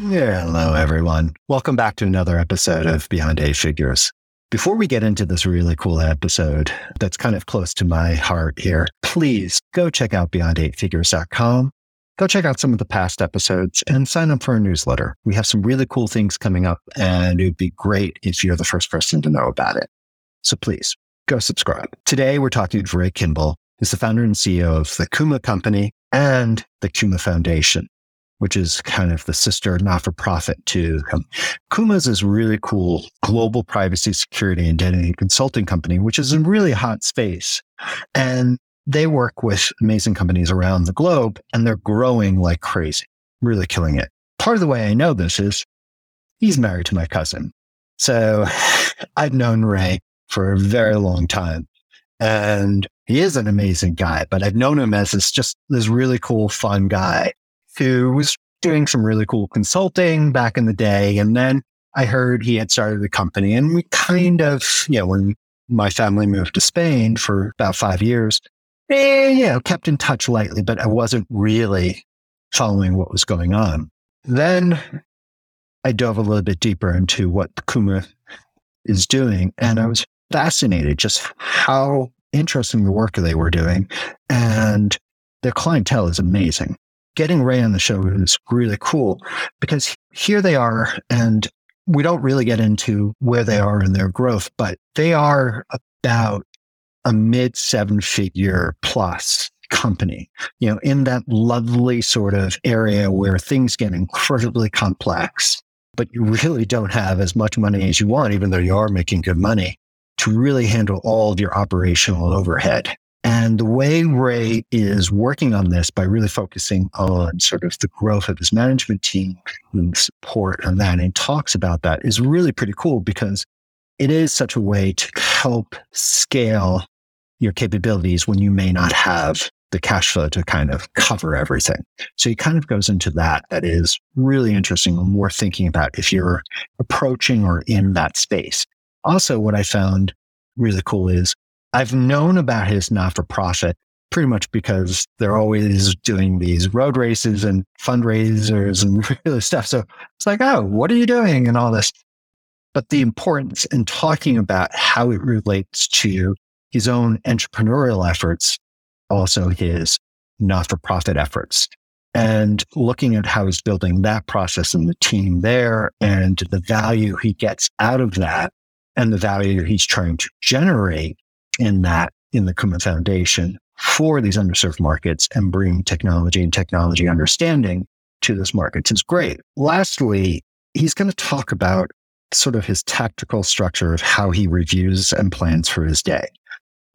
Yeah, hello, everyone. Welcome back to another episode of Beyond Eight Figures. Before we get into this really cool episode that's kind of close to my heart here, please go check out beyond8figures.com. Go check out some of the past episodes and sign up for our newsletter. We have some really cool things coming up, and it would be great if you're the first person to know about it. So please go subscribe. Today, we're talking to Ray Kimball, who's the founder and CEO of the Kuma Company and the Kuma Foundation which is kind of the sister not for profit to um, Kuma's is really cool global privacy security and identity consulting company, which is a really hot space. And they work with amazing companies around the globe and they're growing like crazy, really killing it. Part of the way I know this is he's married to my cousin. So I've known Ray for a very long time and he is an amazing guy, but I've known him as this just this really cool, fun guy who was doing some really cool consulting back in the day. And then I heard he had started a company and we kind of, you know, when my family moved to Spain for about five years, eh, you know, kept in touch lightly, but I wasn't really following what was going on. Then I dove a little bit deeper into what Kuma is doing. And I was fascinated just how interesting the work they were doing. And their clientele is amazing getting Ray on the show is really cool because here they are, and we don't really get into where they are in their growth, but they are about a mid seven figure plus company, you know, in that lovely sort of area where things get incredibly complex, but you really don't have as much money as you want, even though you are making good money to really handle all of your operational overhead. And the way Ray is working on this by really focusing on sort of the growth of his management team and support on that and talks about that is really pretty cool because it is such a way to help scale your capabilities when you may not have the cash flow to kind of cover everything. So he kind of goes into that. That is really interesting and worth thinking about if you're approaching or in that space. Also, what I found really cool is I've known about his not for profit pretty much because they're always doing these road races and fundraisers and really stuff. So it's like, oh, what are you doing and all this? But the importance in talking about how it relates to his own entrepreneurial efforts, also his not for profit efforts, and looking at how he's building that process and the team there and the value he gets out of that and the value he's trying to generate in that in the Kuma Foundation for these underserved markets and bring technology and technology understanding to this market is great. Lastly, he's going to talk about sort of his tactical structure of how he reviews and plans for his day.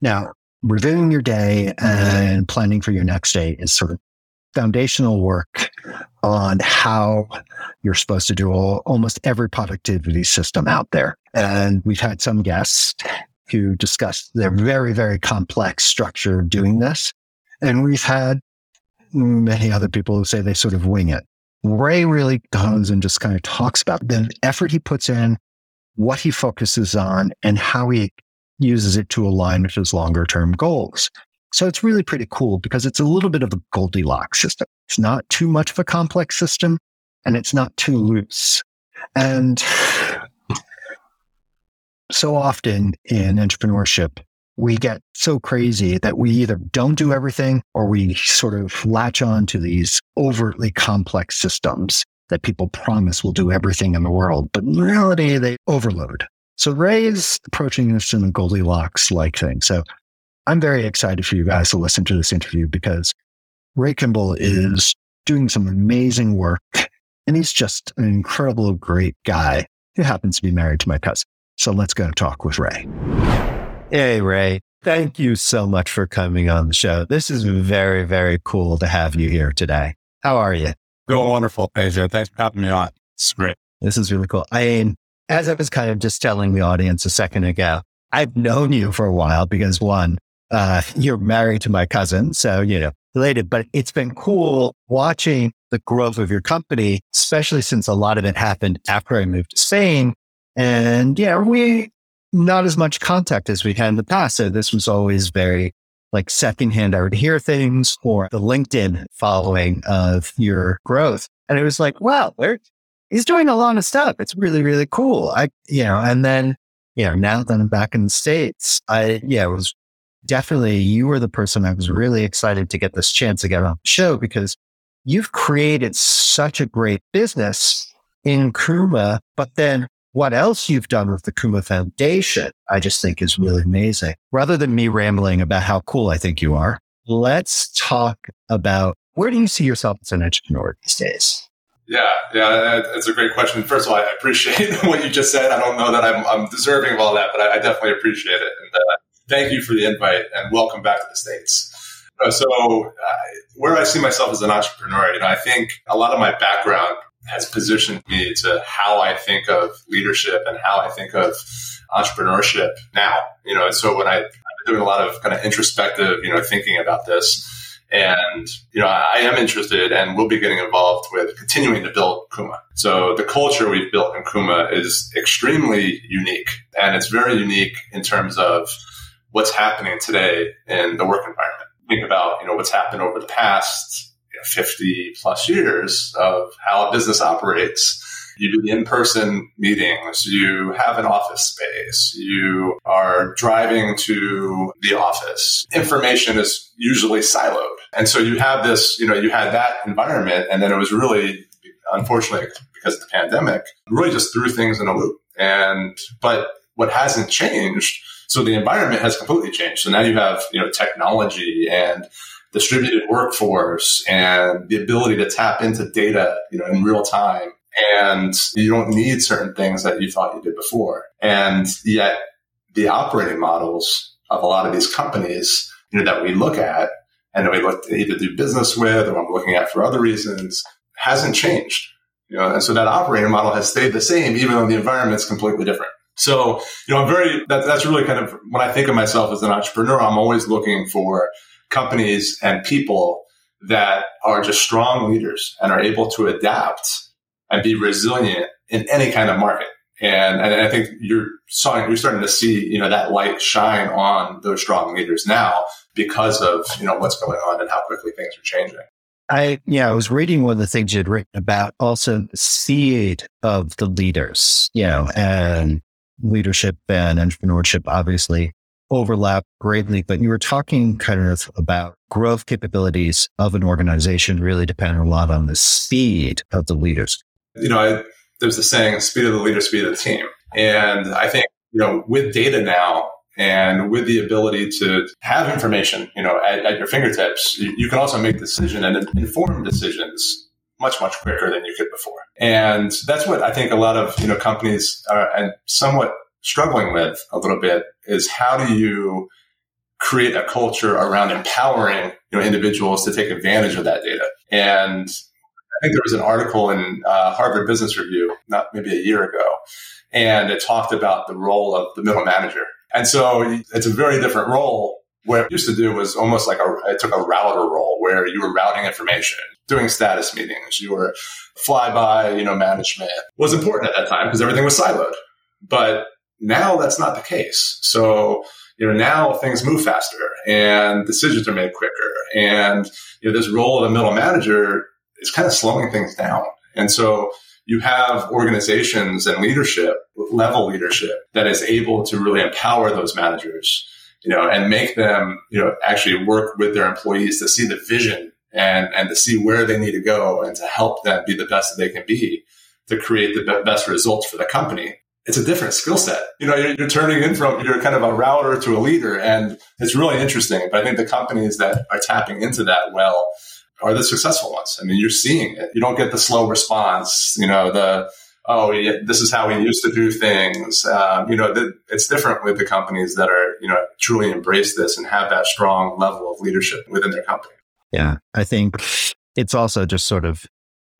Now, reviewing your day and planning for your next day is sort of foundational work on how you're supposed to do all, almost every productivity system out there. And we've had some guests who discuss their very, very complex structure of doing this. And we've had many other people who say they sort of wing it. Ray really goes and just kind of talks about the effort he puts in, what he focuses on, and how he uses it to align with his longer term goals. So it's really pretty cool because it's a little bit of a Goldilocks system. It's not too much of a complex system and it's not too loose. And so often in entrepreneurship, we get so crazy that we either don't do everything or we sort of latch on to these overtly complex systems that people promise will do everything in the world. But in reality, they overload. So Ray is approaching this in a Goldilocks like thing. So I'm very excited for you guys to listen to this interview because Ray Kimball is doing some amazing work and he's just an incredible, great guy who happens to be married to my cousin. So let's go talk with Ray. Hey, Ray. thank you so much for coming on the show. This is very, very cool to have you here today. How are you? Doing wonderful, Pedro. Thanks for having me on. It's great. This is really cool. I mean, as I was kind of just telling the audience a second ago, I've known you for a while because one, uh, you're married to my cousin. So, you know, related, but it's been cool watching the growth of your company, especially since a lot of it happened after I moved to Spain. And yeah, we not as much contact as we had in the past. So this was always very like secondhand. I would hear things or the LinkedIn following of your growth. And it was like, wow, he's doing a lot of stuff. It's really, really cool. I, you know, and then, you know, now that I'm back in the States, I, yeah, it was definitely, you were the person I was really excited to get this chance to get on the show because you've created such a great business in Kuma, but then what else you've done with the Kuma Foundation, I just think is really amazing. Rather than me rambling about how cool I think you are, let's talk about where do you see yourself as an entrepreneur these days? Yeah, yeah, it's a great question. First of all, I appreciate what you just said. I don't know that I'm, I'm deserving of all that, but I, I definitely appreciate it. And uh, thank you for the invite and welcome back to the States. Uh, so, uh, where I see myself as an entrepreneur, you know, I think a lot of my background has positioned me to how I think of leadership and how I think of entrepreneurship now. You know, and so when I, I've been doing a lot of kind of introspective, you know, thinking about this. And, you know, I am interested and will be getting involved with continuing to build Kuma. So the culture we've built in Kuma is extremely unique and it's very unique in terms of what's happening today in the work environment. Think about, you know, what's happened over the past 50 plus years of how a business operates. You do the in-person meetings. You have an office space. You are driving to the office. Information is usually siloed. And so you have this, you know, you had that environment and then it was really, unfortunately, because of the pandemic, really just threw things in a loop. And, but what hasn't changed so the environment has completely changed. So now you have, you know, technology and distributed workforce and the ability to tap into data, you know, in real time. And you don't need certain things that you thought you did before. And yet the operating models of a lot of these companies, you know, that we look at and that we look to either do business with or I'm looking at for other reasons hasn't changed. You know, and so that operating model has stayed the same, even though the environment's completely different. So, you know, I'm very, that, that's really kind of when I think of myself as an entrepreneur, I'm always looking for companies and people that are just strong leaders and are able to adapt and be resilient in any kind of market. And, and I think you're starting, you're starting to see, you know, that light shine on those strong leaders now because of, you know, what's going on and how quickly things are changing. I, yeah, I was reading one of the things you'd written about also seed of the leaders, you know, and leadership and entrepreneurship, obviously overlap greatly, but you were talking kind of about growth capabilities of an organization really depend a lot on the speed of the leaders. You know, I, there's the saying, speed of the leader, speed of the team. And I think, you know, with data now and with the ability to have information, you know, at, at your fingertips, you, you, can also make decision and informed decisions much, much quicker than you could before. And that's what I think a lot of, you know, companies are and somewhat struggling with a little bit is how do you create a culture around empowering you know individuals to take advantage of that data and I think there was an article in uh, Harvard Business Review, not maybe a year ago, and it talked about the role of the middle manager. And so it's a very different role. What it used to do was almost like a, it took a router role where you were routing information, doing status meetings, you were flyby, you know, management was important at that time because everything was siloed. But now that's not the case. So, you know, now things move faster and decisions are made quicker. And, you know, this role of a middle manager is kind of slowing things down. And so you have organizations and leadership, level leadership that is able to really empower those managers, you know, and make them, you know, actually work with their employees to see the vision and, and to see where they need to go and to help them be the best that they can be to create the best results for the company it's a different skill set. You know, you're, you're, turning in from, you're kind of a router to a leader. And it's really interesting. But I think the companies that are tapping into that well are the successful ones. I mean, you're seeing it. You don't get the slow response, you know, the, oh, yeah, this is how we used to do things. Um, you know, it's different with the companies that are, you know, truly embrace this and have that strong level of leadership within their company. Yeah. I think it's also just sort of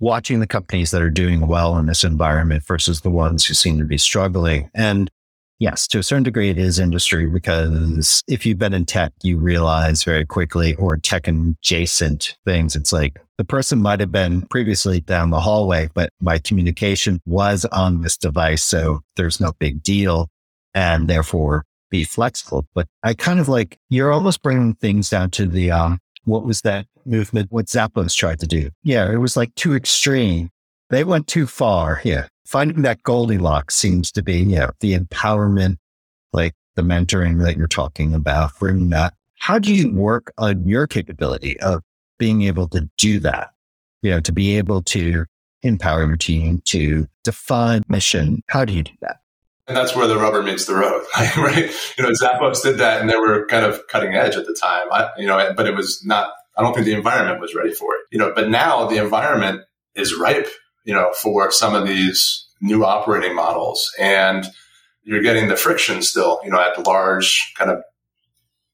watching the companies that are doing well in this environment versus the ones who seem to be struggling. And yes, to a certain degree, it is industry because if you've been in tech, you realize very quickly, or tech adjacent things, it's like the person might have been previously down the hallway, but my communication was on this device. So there's no big deal. And therefore, be flexible. But I kind of like, you're almost bringing things down to the, um, what was that movement? What Zappos tried to do? Yeah, it was like too extreme. They went too far. Yeah finding that Goldilocks seems to be, know, the empowerment, like the mentoring that you're talking about, bringing that. How do you work on your capability of being able to do that? You know, to be able to empower your team to define mission. How do you do that? And that's where the rubber meets the road, right? You know, Zappos did that and they were kind of cutting edge at the time, I, you know, but it was not, I don't think the environment was ready for it, you know, but now the environment is ripe you know, for some of these new operating models. And you're getting the friction still, you know, at large kind of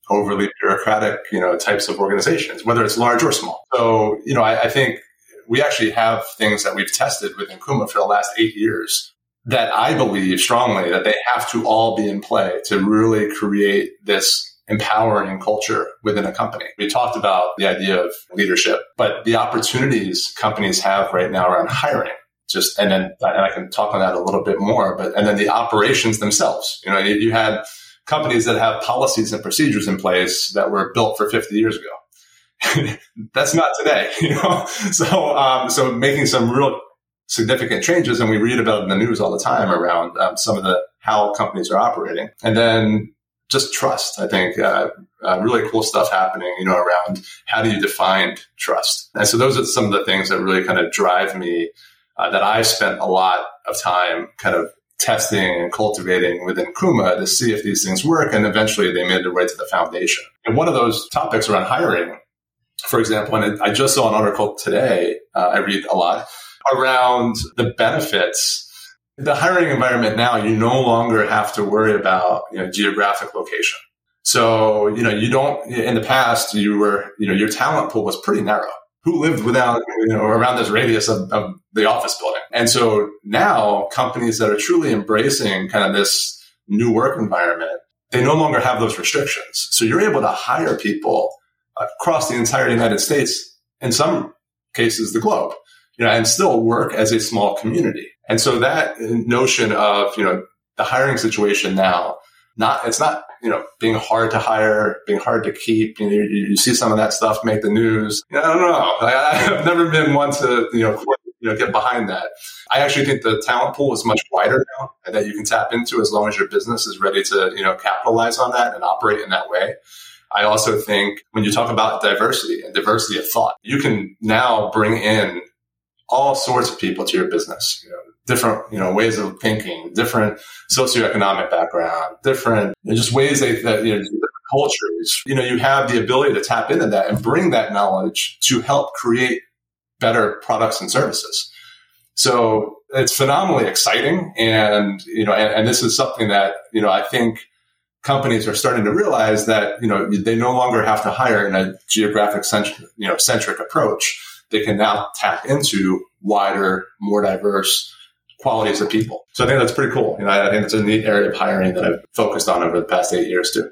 overly bureaucratic, you know, types of organizations, whether it's large or small. So, you know, I, I think we actually have things that we've tested within Kuma for the last eight years that I believe strongly that they have to all be in play to really create this empowering culture within a company. We talked about the idea of leadership, but the opportunities companies have right now around hiring just and then and I can talk on that a little bit more, but and then the operations themselves. You know, you had companies that have policies and procedures in place that were built for 50 years ago. That's not today, you know. So, um, so making some real significant changes, and we read about in the news all the time around um, some of the how companies are operating, and then just trust. I think uh, uh, really cool stuff happening, you know, around how do you define trust. And so those are some of the things that really kind of drive me. Uh, that I spent a lot of time kind of testing and cultivating within Kuma to see if these things work. And eventually they made their way to the foundation. And one of those topics around hiring, for example, and I just saw an article today, uh, I read a lot around the benefits the hiring environment now, you no longer have to worry about you know, geographic location. So, you know, you don't, in the past, you were, you know, your talent pool was pretty narrow. Who lived without, you know, around this radius of, of the office building? And so now companies that are truly embracing kind of this new work environment, they no longer have those restrictions. So you're able to hire people across the entire United States, in some cases, the globe, you know, and still work as a small community. And so that notion of, you know, the hiring situation now, not, it's not, you know, being hard to hire, being hard to keep. You know, you, you see some of that stuff make the news. You know, I don't know. I, have never been one to, you know, you know, get behind that. I actually think the talent pool is much wider now that you can tap into as long as your business is ready to, you know, capitalize on that and operate in that way. I also think when you talk about diversity and diversity of thought, you can now bring in all sorts of people to your business. You know, different, you know, ways of thinking, different socioeconomic background, different you know, just ways they, that, you know, different cultures. You know, you have the ability to tap into that and bring that knowledge to help create better products and services. So it's phenomenally exciting. And, you know, and, and this is something that, you know, I think companies are starting to realize that, you know, they no longer have to hire in a geographic centric, you know, centric approach. They can now tap into wider, more diverse qualities of people. So I think that's pretty cool. You know, I think it's a neat area of hiring that I've focused on over the past eight years too.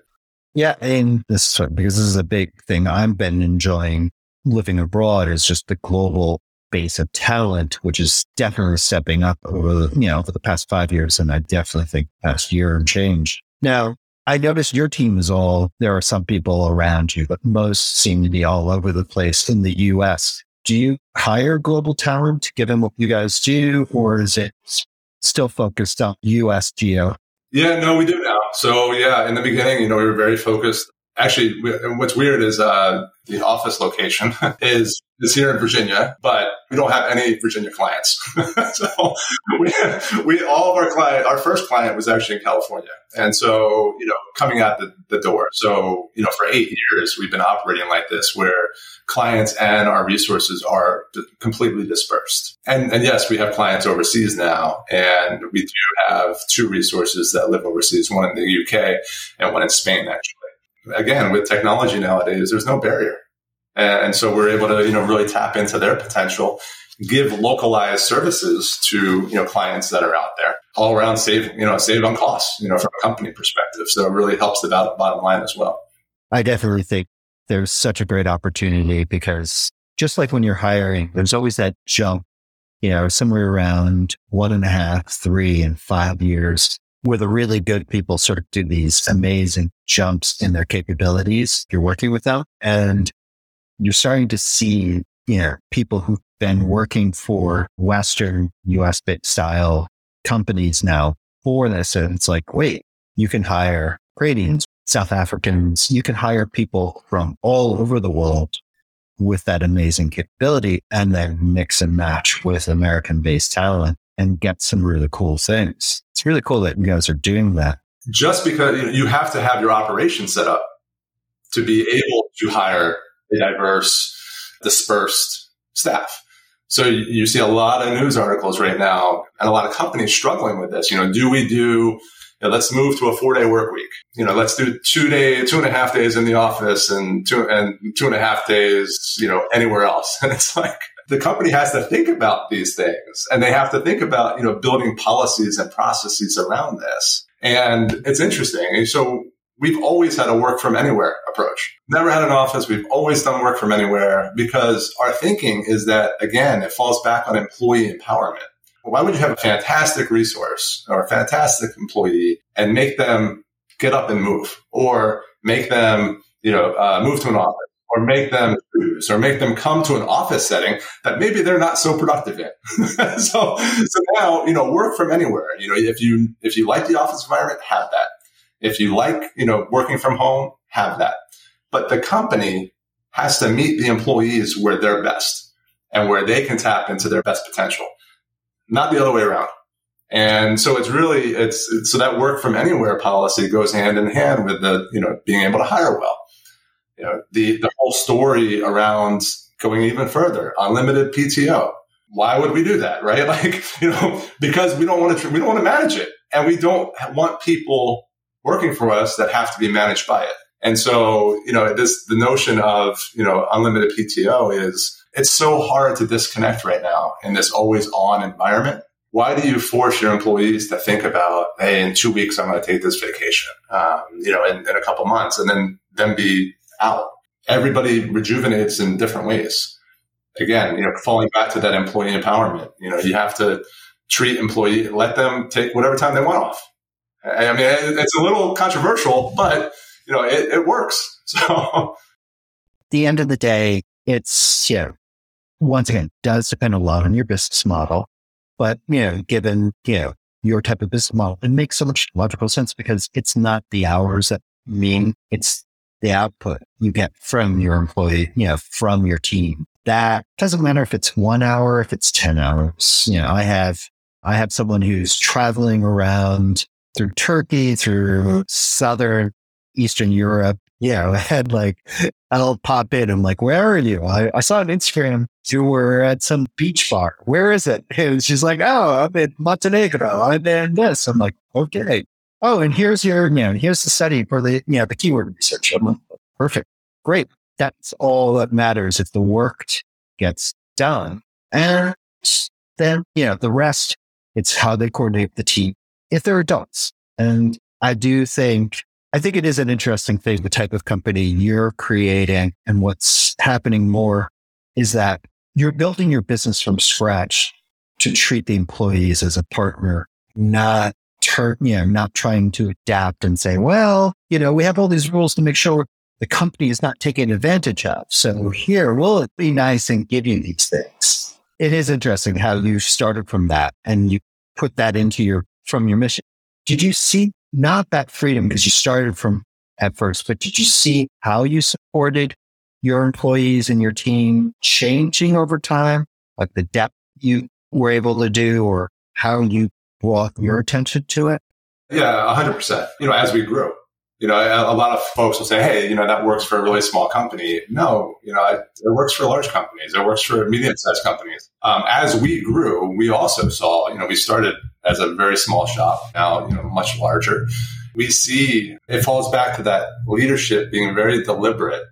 Yeah, and this because this is a big thing I've been enjoying living abroad is just the global base of talent, which is definitely stepping up over the, you know, for the past five years. And I definitely think past year and change. Now, I noticed your team is all, there are some people around you, but most seem to be all over the place in the US do you hire global talent given what you guys do, or is it still focused on US geo? Yeah, no, we do now. So yeah, in the beginning, you know, we were very focused Actually, what's weird is uh, the office location is is here in Virginia, but we don't have any Virginia clients. so we, we all of our client, our first client was actually in California, and so you know coming out the, the door. So you know for eight years we've been operating like this, where clients and our resources are completely dispersed. And, and yes, we have clients overseas now, and we do have two resources that live overseas, one in the UK and one in Spain, actually. Again, with technology nowadays, there's no barrier. And so we're able to, you know, really tap into their potential, give localized services to, you know, clients that are out there all around save, you know, save on costs, you know, from a company perspective. So it really helps the bottom line as well. I definitely think there's such a great opportunity because just like when you're hiring, there's always that jump, you know, somewhere around one and a half, three and five years where the really good people sort of do these amazing jumps in their capabilities. You're working with them and you're starting to see, you know, people who've been working for Western US style companies now for this. And it's like, wait, you can hire Canadians, South Africans, you can hire people from all over the world with that amazing capability and then mix and match with American based talent and get some really cool things. It's really cool that you guys are doing that. Just because you have to have your operation set up to be able to hire a diverse, dispersed staff. So you see a lot of news articles right now and a lot of companies struggling with this. You know, do we do you know, let's move to a four day work week. You know, let's do two day, two and a half days in the office and two and two and a half days, you know, anywhere else. And it's like the company has to think about these things and they have to think about, you know, building policies and processes around this. And it's interesting. so we've always had a work from anywhere approach. Never had an office. We've always done work from anywhere because our thinking is that again, it falls back on employee empowerment why would you have a fantastic resource or a fantastic employee and make them get up and move or make them, you know, uh, move to an office or make them or make them come to an office setting that maybe they're not so productive in. so, so now, you know, work from anywhere. You know, if you, if you like the office environment, have that. If you like, you know, working from home, have that. But the company has to meet the employees where they're best and where they can tap into their best potential not the other way around. And so it's really, it's, it's, so that work from anywhere policy goes hand in hand with the, you know, being able to hire well. You know, the, the whole story around going even further, unlimited PTO. Why would we do that? Right. Like, you know, because we don't want to, we don't want to manage it and we don't want people working for us that have to be managed by it. And so, you know, this, the notion of, you know, unlimited PTO is, it's so hard to disconnect right now in this always on environment. Why do you force your employees to think about, hey, in two weeks, I'm going to take this vacation, um, you know, in, in a couple months and then, then be out? Everybody rejuvenates in different ways. Again, you know, falling back to that employee empowerment, you know, you have to treat employee, let them take whatever time they want off. I mean, it's a little controversial, but you know, it, it works. So, the end of the day, it's you know, once again, does depend a lot on your business model. But, you know, given, you know, your type of business model, it makes so much logical sense because it's not the hours that mean it's the output you get from your employee, you know, from your team. That doesn't matter if it's one hour, if it's 10 hours. You know, I have, I have someone who's traveling around through Turkey, through Southern Eastern Europe, yeah, I had like, I'll pop in. I'm like, where are you? I, I saw on Instagram you were at some beach bar. Where is it? And she's like, oh, I'm in Montenegro. I'm in this. I'm like, okay. Oh, and here's your, you know, here's the study for the, you know, the keyword research. I'm like, perfect. Great. That's all that matters if the work gets done. And then, you know, the rest, it's how they coordinate the team if they're adults. And I do think I think it is an interesting thing, the type of company you're creating and what's happening more is that you're building your business from scratch to treat the employees as a partner, not turn, you know, not trying to adapt and say, well, you know, we have all these rules to make sure the company is not taken advantage of. So here, we'll it be nice and give you these things? It is interesting how you started from that and you put that into your, from your mission. Did you see not that freedom because you started from at first, but did you see how you supported your employees and your team changing over time? Like the depth you were able to do or how you brought your attention to it? Yeah, hundred percent. You know, as we grew, you know, a, a, lot of folks will say, "Hey, you know, that works for a really small company." No, you know, it, it works for large companies. It works for medium-sized companies. Um, as we grew, we also saw, you know, we started as a very small shop. Now, you know, much larger. We see it falls back to that leadership being very deliberate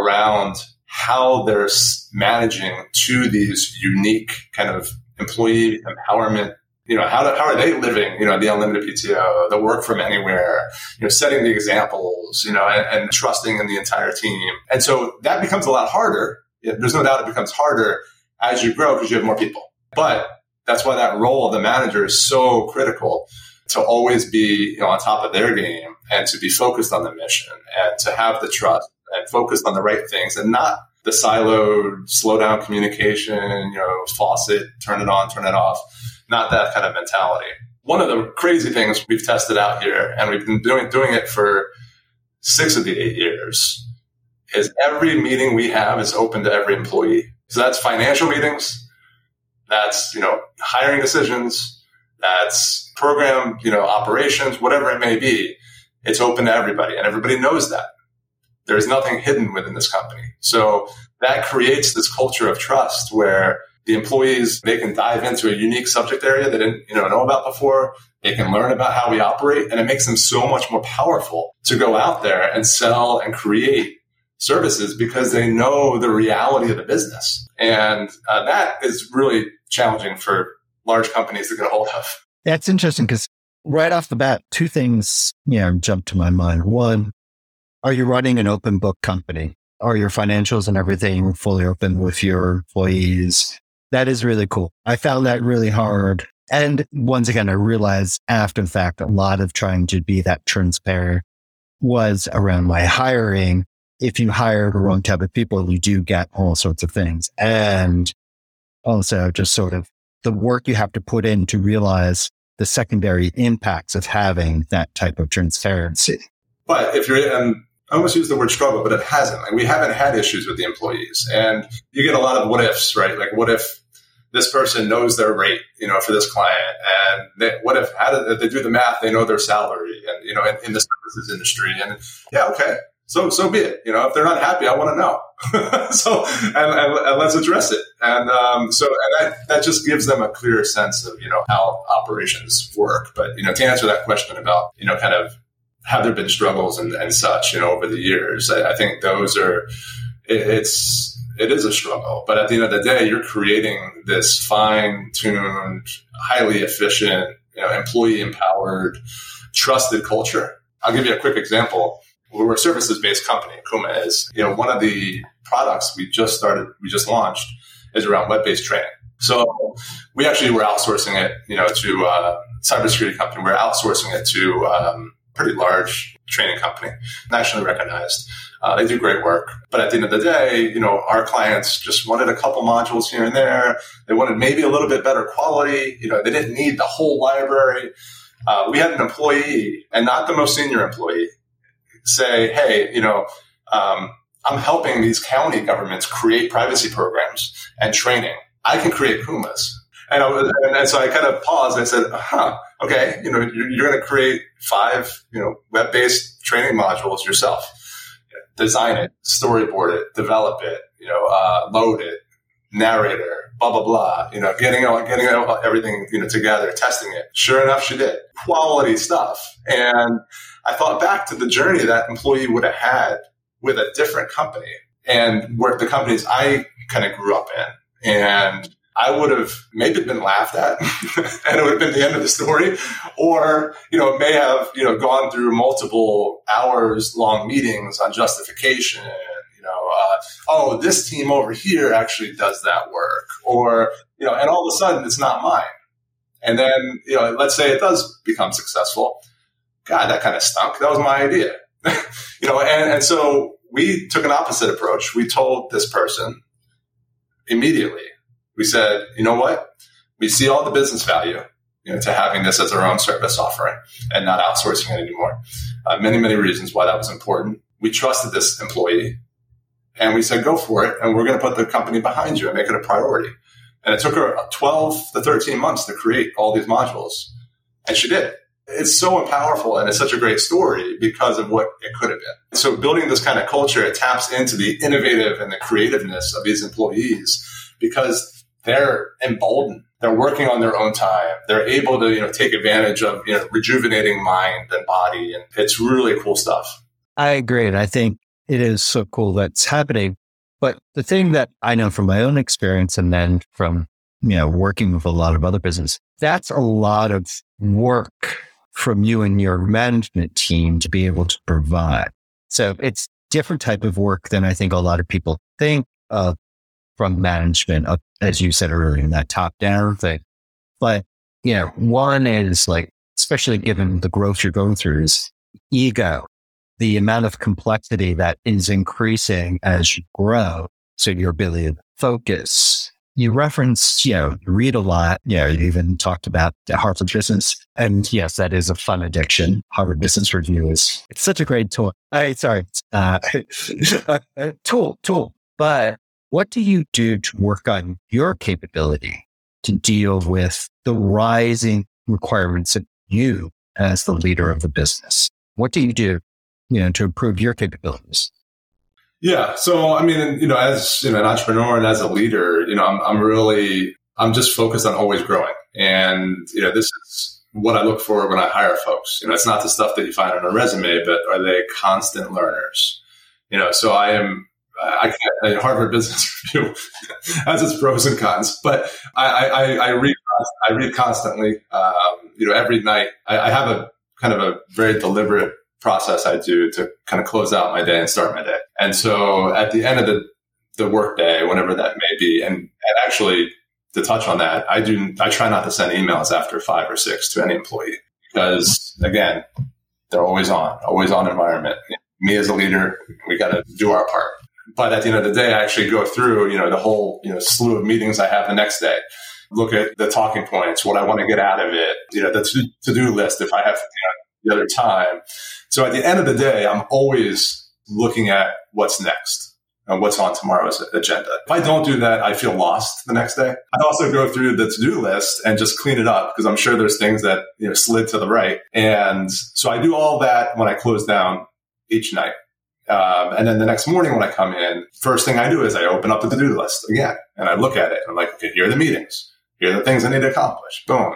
around how they're managing to these unique kind of employee empowerment you know, how, do, how are they living, you know, the unlimited PTO, the work from anywhere, you know, setting the examples, you know, and, and trusting in the entire team. And so that becomes a lot harder. There's no doubt it becomes harder as you grow because you have more people. But that's why that role of the manager is so critical to always be, you know, on top of their game and to be focused on the mission and to have the trust and focused on the right things and not the siloed, slow down communication, you know, faucet, turn it on, turn it off not that kind of mentality. One of the crazy things we've tested out here, and we've been doing doing it for six of the eight years, is every meeting we have is open to every employee. So that's financial meetings, that's you know hiring decisions, that's program you know operations, whatever it may be. It's open to everybody, and everybody knows that. There's nothing hidden within this company. So that creates this culture of trust where the employees, they can dive into a unique subject area they didn't you know, know about before. They can learn about how we operate and it makes them so much more powerful to go out there and sell and create services because they know the reality of the business. And uh, that is really challenging for large companies to get a hold of. That's interesting because right off the bat, two things you know, to my mind. One, are you running an open book company? Are your financials and everything fully open with your employees? That is really cool. I found that really hard. And once again, I realized after the fact, a lot of trying to be that transparent was around my hiring. If you hire the wrong type of people, you do get all sorts of things. And also just sort of the work you have to put in to realize the secondary impacts of having that type of transparency. But if you're, and I almost use the word struggle, but it hasn't. Like we haven't had issues with the employees, and you get a lot of what ifs, right? Like what if this person knows their rate, you know, for this client, and they, what if how do they do the math? They know their salary, and you know, in, in the services industry, and yeah, okay, so so be it. You know, if they're not happy, I want to know. so and, and, and, let's address it. And um, so and that that just gives them a clearer sense of you know how operations work. But you know, to answer that question about you know kind of have there been struggles and, and such, you know, over the years? I, I think those are, it, it's, it is a struggle. But at the end of the day, you're creating this fine tuned, highly efficient, you know, employee empowered, trusted culture. I'll give you a quick example. We're a services based company. Kuma is, you know, one of the products we just started, we just launched is around web based training. So we actually were outsourcing it, you know, to a cybersecurity company. We're outsourcing it to um, pretty large training company, nationally recognized. Uh, they do great work. But at the end of the day, you know, our clients just wanted a couple modules here and there. They wanted maybe a little bit better quality. You know, they didn't need the whole library. Uh, we had an employee, and not the most senior employee, say, "Hey, you know, um, I'm helping these county governments create privacy programs and training. I can create Kumas." And, was, and, so I kind of paused and I said, huh, okay, you know, you're, you're going to create five, you know, web-based training modules yourself. Design it, storyboard it, develop it, you know, uh, load it, narrator, blah blah blah. You know, getting all, getting everything you know together, testing it. Sure enough, she did quality stuff. And I thought back to the journey that employee would have had with a different company and where the companies I kind of grew up in, and I would have maybe been laughed at and it would have been the end of the story. Or, you know, it may have, you know, gone through multiple hours long meetings on justification. You know, uh, oh, this team over here actually does that work. Or, you know, and all of a sudden it's not mine. And then, you know, let's say it does become successful. God, that kind of stunk. That was my idea. you know, and, and so we took an opposite approach. We told this person immediately, we said, you know what? We see all the business value. you know, to having this as our own service offering and not outsourcing it anymore. Uh, many, many reasons why that was important. We trusted this employee and we said, go for it. And we're going to put the company behind you and make it a priority. And it took her 12 to 13 months to create all these modules. And she did. It's so powerful and it's such a great story because of what it could have been. So building this kind of culture, it taps into the innovative and the creativeness of these employees because they're emboldened they're working on their own time. They're able to, you know, take advantage of, you know, rejuvenating mind and body. And it's really cool stuff. I agree. And I think it is so cool that's happening. But the thing that I know from my own experience and then from, you know, working with a lot of other business, that's a lot of work from you and your management team to be able to provide. So it's different type of work than I think a lot of people think of from management, as you said earlier, in that top down thing. But, know, one is like, especially given the growth you're going through is ego, the amount of complexity that is increasing as you grow. So your ability to focus. You reference, you know, read a lot. You know, you even talked about the Harvard Business. And yes, that is a fun addiction. Harvard Business Review is, it's such a great tool. I, sorry, uh, tool, tool. But what do you do to work on your capability to deal with the rising requirements of you as the leader of the business? What do you do, you know, to improve your capabilities? Yeah. So, I mean, you know, as you know, an entrepreneur and as a leader, you know, I'm, I'm really, I'm just focused on always growing. And, you know, this is what I look for when I hire folks. You know, it's not the stuff that you find on a resume, but are they constant learners? You know, so I am I can't. Harvard Business Review has its pros and cons, but I, I, I read. I read constantly. Um, you know, every night I, I, have a kind of a very deliberate process I do to kind of close out my day and start my day. And so at the end of the the work day, whenever that may be, and, and actually to touch on that, I do. I try not to send emails after five or six to any employee because again, they're always on, always on environment. Me as a leader, we got to do our part. But at the end of the day, I actually go through, you know, the whole, you know, slew of meetings I have the next day. Look at the talking points, what I want to get out of it, you know, the to do list if I have you know, the other time. So at the end of the day, I'm always looking at what's next and what's on tomorrow's agenda. If I don't do that, I feel lost the next day. I also go through the to-do list and just clean it up because I'm sure there's things that, you know, slid to the right. And so I do all that when I close down each night. Um, and then the next morning when I come in, first thing I do is I open up the to-do list again and I look at it. I'm like, okay, here are the meetings. Here are the things I need to accomplish. Boom.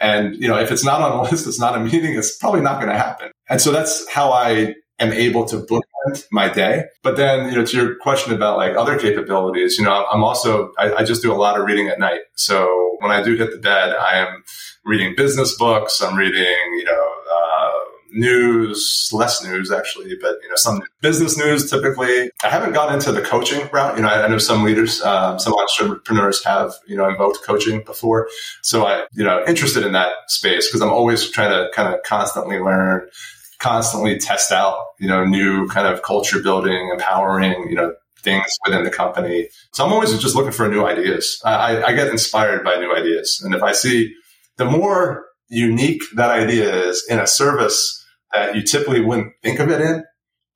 And, you know, if it's not on a list, it's not a meeting, it's probably not going to happen. And so that's how I am able to bookend my day. But then, you know, to your question about like other capabilities, you know, I'm also, I, I just do a lot of reading at night. So when I do hit the bed, I am reading business books. I'm reading, you know, news, less news actually, but you know, some business news typically. I haven't gone into the coaching route. You know, I, I know some leaders, um, some entrepreneurs have, you know, invoked coaching before. So I, you know, interested in that space because I'm always trying to kind of constantly learn, constantly test out, you know, new kind of culture building, empowering, you know, things within the company. So I'm always just looking for new ideas. I, I get inspired by new ideas. And if I see the more unique that idea is in a service that you typically wouldn't think of it in,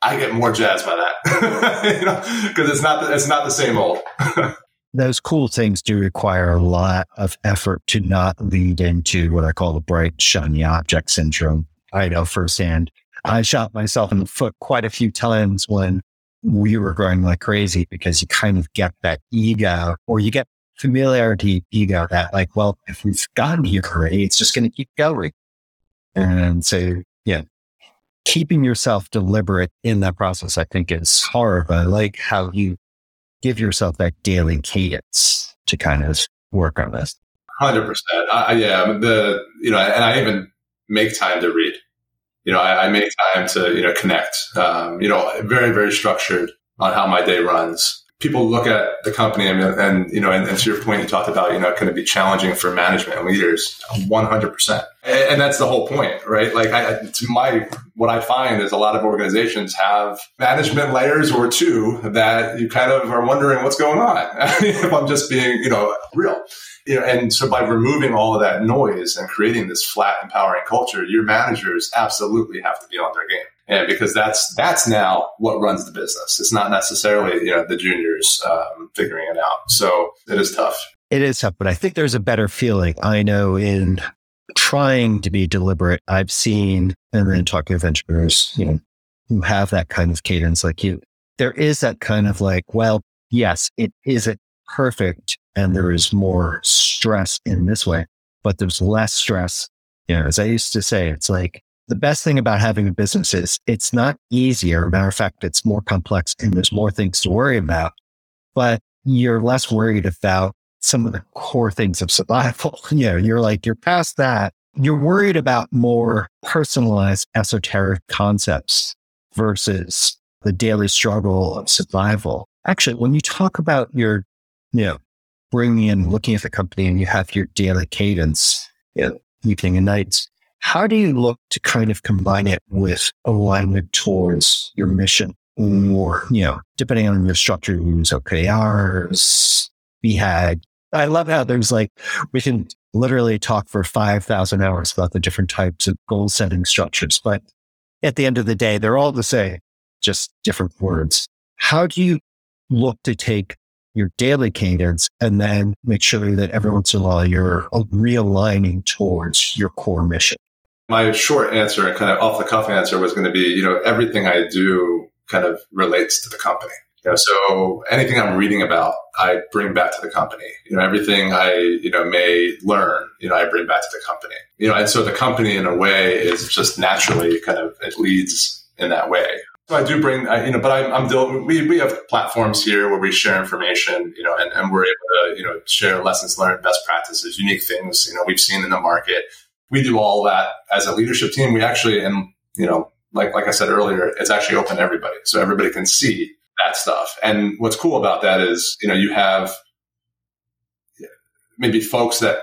I get more jazzed by that, you know, because it's not the, it's not the same old. Those cool things do require a lot of effort to not lead into what I call the bright shiny object syndrome. I know firsthand. I shot myself in the foot quite a few times when we were growing like crazy because you kind of get that ego or you get familiarity ego that like, well, if we've gotten here already, it's just going to keep going. And so, yeah, keeping yourself deliberate in that process, I think is hard. I like how you give yourself that daily cadence to kind of work on this. Hundred percent. Yeah, the you know, and I even make time to read. You know, I, I make time to you know connect. Um, you know, very very structured on how my day runs. People look at the company and, and you know, and, and, to your point, you talked about, you know, can it be challenging for management and leaders? 100%. And, that's the whole point, right? Like I, my, what I find is a lot of organizations have management layers or two that you kind of are wondering what's going on. if I'm just being, you know, real. You know, and so by removing all of that noise and creating this flat, empowering culture, your managers absolutely have to be on their game. And because that's that's now what runs the business. It's not necessarily you know the juniors um, figuring it out. So it is tough. It is tough, but I think there's a better feeling. I know in trying to be deliberate, I've seen and then talking with entrepreneurs, you know, who have that kind of cadence like you. There is that kind of like, well, yes, it isn't perfect, and there is more stress in this way, but there's less stress. You know, as I used to say, it's like the best thing about having a business is it's not easier. Matter of fact, it's more complex and there's more things to worry about, but you're less worried about some of the core things of survival. you know, you're like, you're past that. You're worried about more personalized esoteric concepts versus the daily struggle of survival. Actually, when you talk about your, you know, bringing in, looking at the company and you have your daily cadence, you know, evening and nights, how do you look to kind of combine it with alignment towards your mission? Or, you know, depending on your structure, you use OKRs, BHAG. I love how there's like, we can literally talk for 5,000 hours about the different types of goal setting structures. But at the end of the day, they're all the same, just different words. How do you look to take your daily cadence and then make sure that every once in a while you're realigning towards your core mission? My short answer and kind of off the cuff answer was going to be, you know, everything I do kind of relates to the company. You know, so anything I'm reading about, I bring back to the company. You know, everything I, you know, may learn, you know, I bring back to the company. You know, and so the company in a way is just naturally kind of, it leads in that way. So I do bring, I, you know, but I'm, I'm dealing, we, we have platforms here where we share information, you know, and, and we're able to, you know, share lessons learned, best practices, unique things, you know, we've seen in the market we do all that as a leadership team. We actually, and you know, like like I said earlier, it's actually open to everybody, so everybody can see that stuff. And what's cool about that is, you know, you have maybe folks that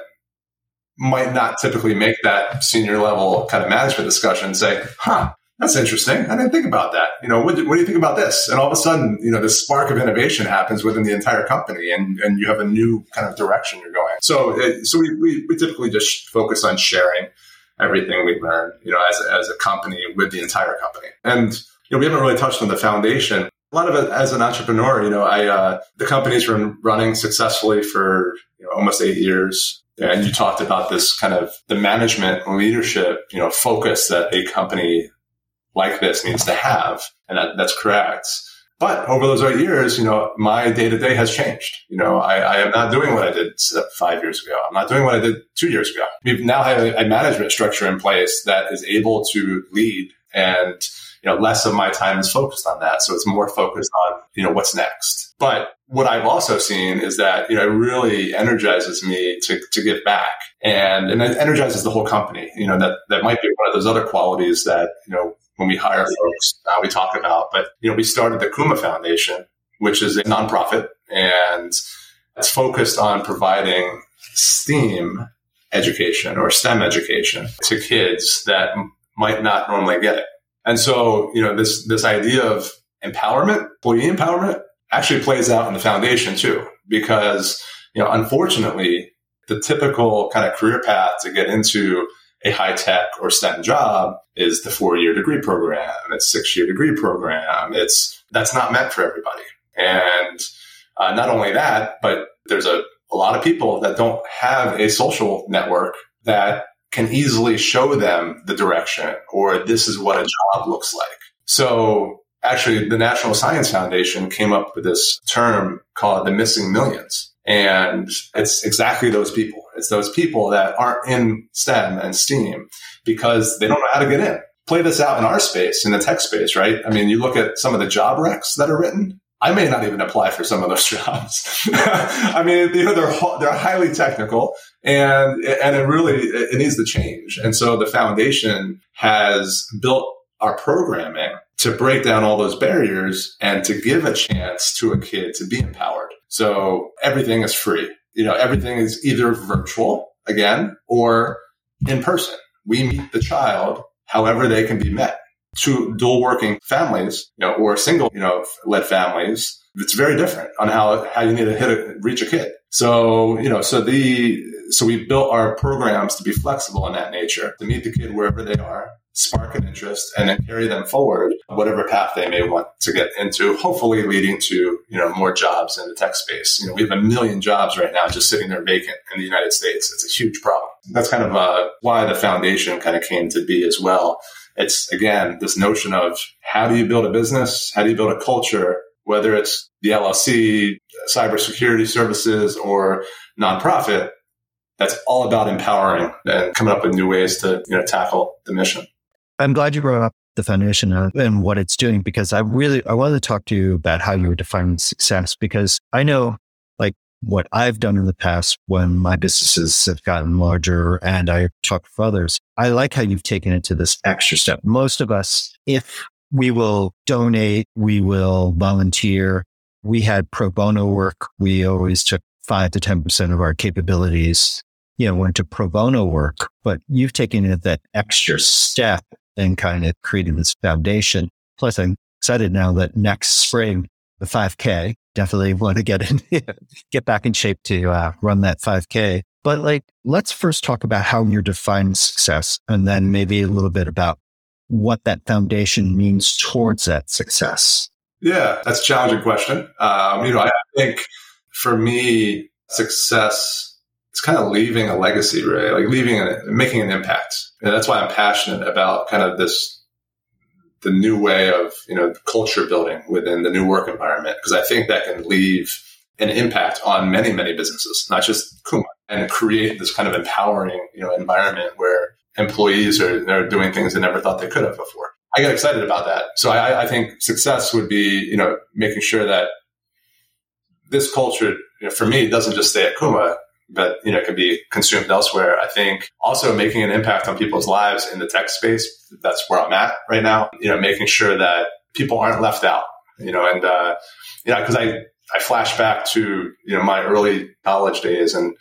might not typically make that senior level kind of management discussion say, huh, that's interesting. I didn't think about that. You know, what do, what do you think about this? And all of a sudden, you know, this spark of innovation happens within the entire company and, and you have a new kind of direction you're going. So, it, so we, we, we typically just focus on sharing everything we learn, you know, as as a company with the entire company. And, you know, we haven't really touched on the foundation. A lot of it as an entrepreneur, you know, I, uh, the company's been running successfully for you know, almost eight years. And you talked about this kind of the management and leadership, you know, focus that a company like this needs to have. And that, that's correct. But over those eight years, you know, my day to day has changed. You know, I, I, am not doing what I did five years ago. I'm not doing what I did two years ago. We've now have a, a management structure in place that is able to lead and, you know, less of my time is focused on that. So it's more focused on, you know, what's next. But what I've also seen is that, you know, it really energizes me to, to give back and, and it energizes the whole company. You know, that, that might be one of those other qualities that, you know, when we hire folks, uh, we talk about. But, you know, we started the Kuma Foundation, which is a nonprofit and it's focused on providing STEAM education or STEM education to kids that might not normally get it. And so, you know, this, this idea of empowerment, employee empowerment actually plays out in the foundation too, because, you know, unfortunately, the typical kind of career path to get into a high tech or STEM job is the four year degree program. It's six year degree program. It's that's not meant for everybody. And uh, not only that, but there's a, a lot of people that don't have a social network that can easily show them the direction or this is what a job looks like. So actually the National Science Foundation came up with this term called the missing millions. And it's exactly those people. It's those people that aren't in STEM and STEAM because they don't know how to get in. Play this out in our space, in the tech space, right? I mean, you look at some of the job recs that are written. I may not even apply for some of those jobs. I mean, you know, they're they're highly technical, and and it really it needs to change. And so the foundation has built our programming to break down all those barriers and to give a chance to a kid to be empowered. So everything is free. You know, everything is either virtual again or in person. We meet the child however they can be met. To dual working families, you know, or single, you know, led families, it's very different on how, how you need to hit a, reach a kid. So, you know, so the, so we built our programs to be flexible in that nature, to meet the kid wherever they are, spark an interest, and then carry them forward, whatever path they may want to get into, hopefully leading to, you know, more jobs in the tech space. You know, we have a million jobs right now just sitting there vacant in the United States. It's a huge problem. That's kind of uh, why the foundation kind of came to be as well. It's again, this notion of how do you build a business? How do you build a culture? Whether it's the LLC, cybersecurity services, or nonprofit, that's all about empowering and coming up with new ways to you know tackle the mission. I'm glad you brought up the foundation and what it's doing because I really I wanted to talk to you about how you were defining success because I know like what I've done in the past when my businesses have gotten larger and I talk with others. I like how you've taken it to this extra step. Most of us, if we will donate, we will volunteer. We had pro bono work. We always took five to 10% of our capabilities you know, went to pro bono work, but you've taken it that extra step and kind of creating this foundation. Plus, I'm excited now that next spring, the 5K, definitely want to get in, get back in shape to uh, run that 5K. But like, let's first talk about how you're defining success and then maybe a little bit about what that foundation means towards that success. Yeah, that's a challenging question. Um, you know, I think for me, success it's kind of leaving a legacy, right? Like leaving and making an impact. And that's why I'm passionate about kind of this, the new way of, you know, culture building within the new work environment. Cause I think that can leave an impact on many, many businesses, not just Kuma and create this kind of empowering, you know, environment where employees are, they're doing things they never thought they could have before. I get excited about that. So I, I think success would be, you know, making sure that this culture, you know, for me, doesn't just stay at Kuma but you know can be consumed elsewhere. I think also making an impact on people's lives in the tech space. That's where I'm at right now. You know, making sure that people aren't left out. You know, and uh, you know because I I flash back to you know my early college days and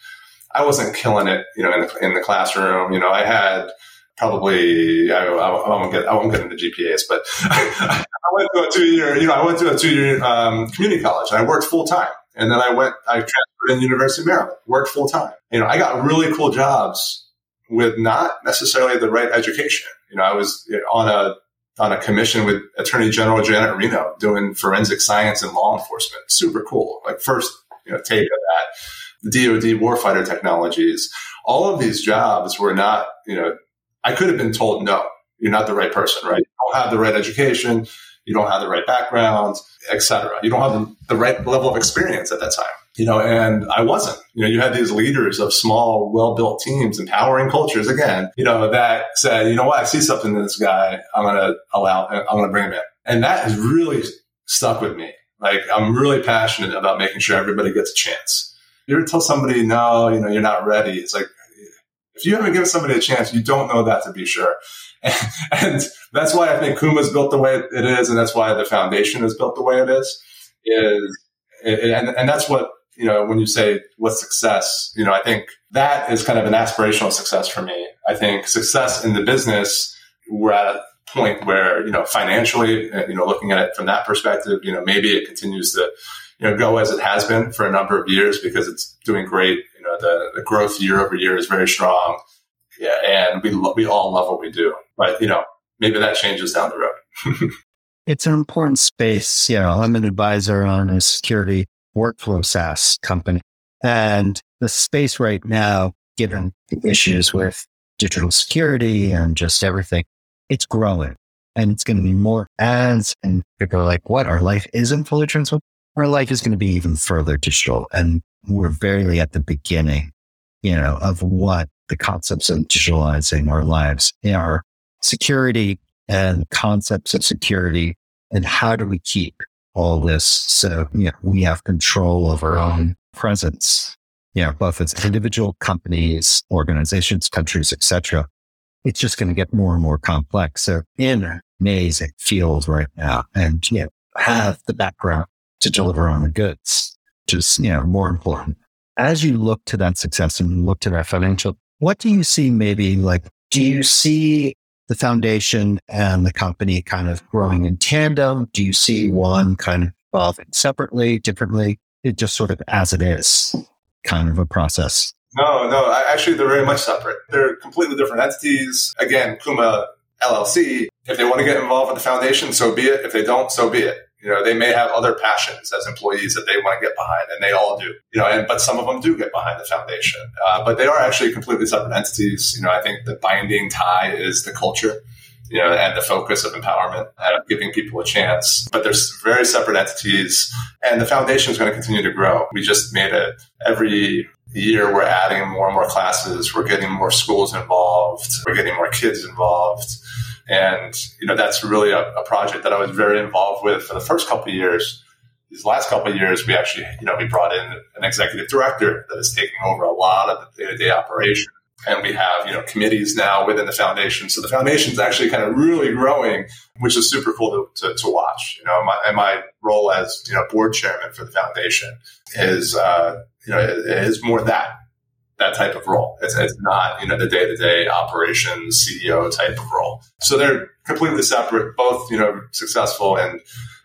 I wasn't killing it. You know, in the, in the classroom. You know, I had probably I, I, won't get I won't get into GPAs, but I went to a two year you know I went to a two year um, community college and I worked full time. And then I went, I transferred in the University of Maryland, worked full time. You know, I got really cool jobs with not necessarily the right education. You know, I was on a on a commission with Attorney General Janet Reno doing forensic science and law enforcement. Super cool. Like first, you know, take of that. The DOD warfighter technologies. All of these jobs were not, you know, I could have been told no, you're not the right person, right? You don't have the right education you don't have the right background, etc. You don't have the, right level of experience at that time. You know, and I wasn't. You know, you had these leaders of small, well-built teams, empowering cultures. Again, you know, that said, you know what, I see something in this guy. I'm to allow. I'm to bring him in, and that has really stuck with me. Like, I'm really passionate about making sure everybody gets a chance. You ever tell somebody, no, you know, you're not ready? It's like, if you haven't given somebody a chance, you don't know that to be sure. And, that's why I think Kuma's built the way it is, and that's why the foundation is built the way it is. Is and, and that's what you know when you say what's success. You know, I think that is kind of an aspirational success for me. I think success in the business, we're at a point where you know financially, uh, you know, looking at it from that perspective, you know, maybe it continues to you know go as it has been for a number of years because it's doing great. You know, the, the growth year over year is very strong. Yeah, and we we all love what we do. But you know, maybe that changes down the road. it's an important space. You know, I'm an advisor on a security workflow SaaS company, and the space right now, given the issues with digital security and just everything, it's growing. And it's going to be more ads, and people are like, "What? Our life isn't fully transformed. Our life is going to be even further digital." And we're very at the beginning, you know, of what the concepts of digitalizing our lives, our security and concepts of security, and how do we keep all this so you know, we have control of our own presence, you know, both as individual companies, organizations, countries, etc. It's just going to get more and more complex. So in amazing field right now and, you know, have the background to deliver on the goods, is, you know, more important. As you look to that success and look to that financial, what do you see maybe like, do you see the foundation and the company kind of growing in tandem? Do you see one kind of evolving separately, differently? It just sort of as it is kind of a process. No, no, actually, they're very much separate. They're completely different entities. Again, Kuma LLC, if they want to get involved with the foundation, so be it. If they don't, so be it. You know, they may have other passions as employees that they want to get behind, and they all do. You know, and but some of them do get behind the foundation. Uh, but they are actually completely separate entities. You know, I think the binding tie is the culture. You know, and the focus of empowerment and giving people a chance. But there's very separate entities, and the foundation is going to continue to grow. We just made it every year we're adding more and more classes. We're getting more schools involved. We're getting more kids involved. And, you know, that's really a, a project that I was very involved with for the first couple of years. These last couple of years, we actually, you know, we brought in an executive director that is taking over a lot of the day-to-day operation. And we have, you know, committees now within the foundation. So the foundation is actually kind of really growing, which is super cool to, to, to watch. You know, my, and my role as, you know, board chairman for the foundation is, uh, you know, is more that that type of role. It's, it's not, you know, the day to day operations CEO type of role. So they're completely separate, both, you know, successful. And,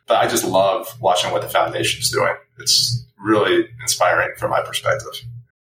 but I just love watching what the foundation's doing. It's really inspiring from my perspective.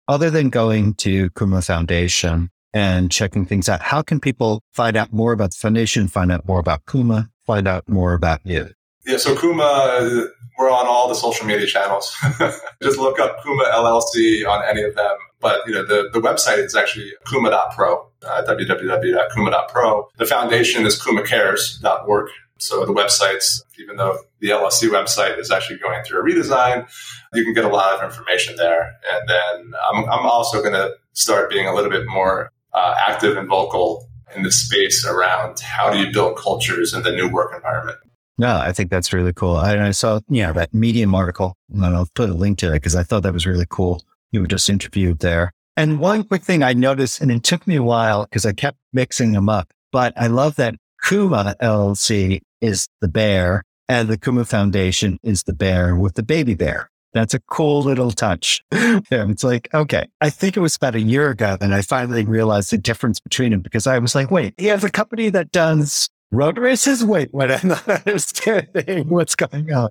Other than going to Kuma Foundation and checking things out, how can people find out more about the foundation, find out more about Kuma, find out more about you? Yeah, so Kuma, we're on all the social media channels. Just look up Kuma LLC on any of them. But you know, the, the website is actually kuma.pro, uh, www.kuma.pro. The foundation is kumacares.org. So the websites, even though the LLC website is actually going through a redesign, you can get a lot of information there. And then I'm, I'm also going to start being a little bit more uh, active and vocal in the space around how do you build cultures in the new work environment. No, I think that's really cool. I, I saw, yeah, that Medium article, and I'll put a link to it because I thought that was really cool. You were just interviewed there. And one quick thing I noticed, and it took me a while because I kept mixing them up, but I love that Kuma LLC is the bear and the Kuma Foundation is the bear with the baby bear. That's a cool little touch. it's like, okay, I think it was about a year ago that I finally realized the difference between them because I was like, wait, he has a company that does road races? Wait, what? I'm not understanding what's going on.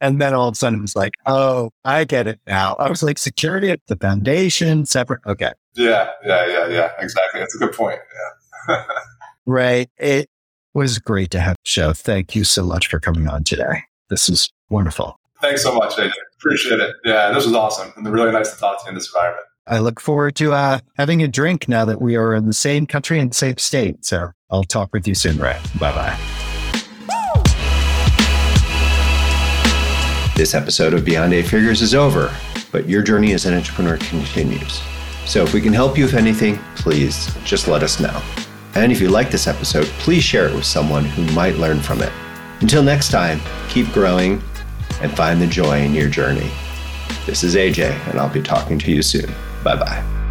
And then all of a sudden it was like, oh, I get it now. I was like, security at the foundation, separate. Okay. Yeah, yeah, yeah, yeah. Exactly. That's a good point. Yeah. Ray, it was great to have the show. Thank you so much for coming on today. This is wonderful. Thanks so much, AJ. Appreciate it. Yeah, this was awesome. And really nice to talk to you in this environment. I look forward to uh, having a drink now that we are in the same country and same state. So I'll talk with you soon, Ray. Bye bye. This episode of Beyond Eight Figures is over, but your journey as an entrepreneur continues. So if we can help you with anything, please just let us know. And if you like this episode, please share it with someone who might learn from it. Until next time, keep growing and find the joy in your journey. This is AJ, and I'll be talking to you soon. Bye bye.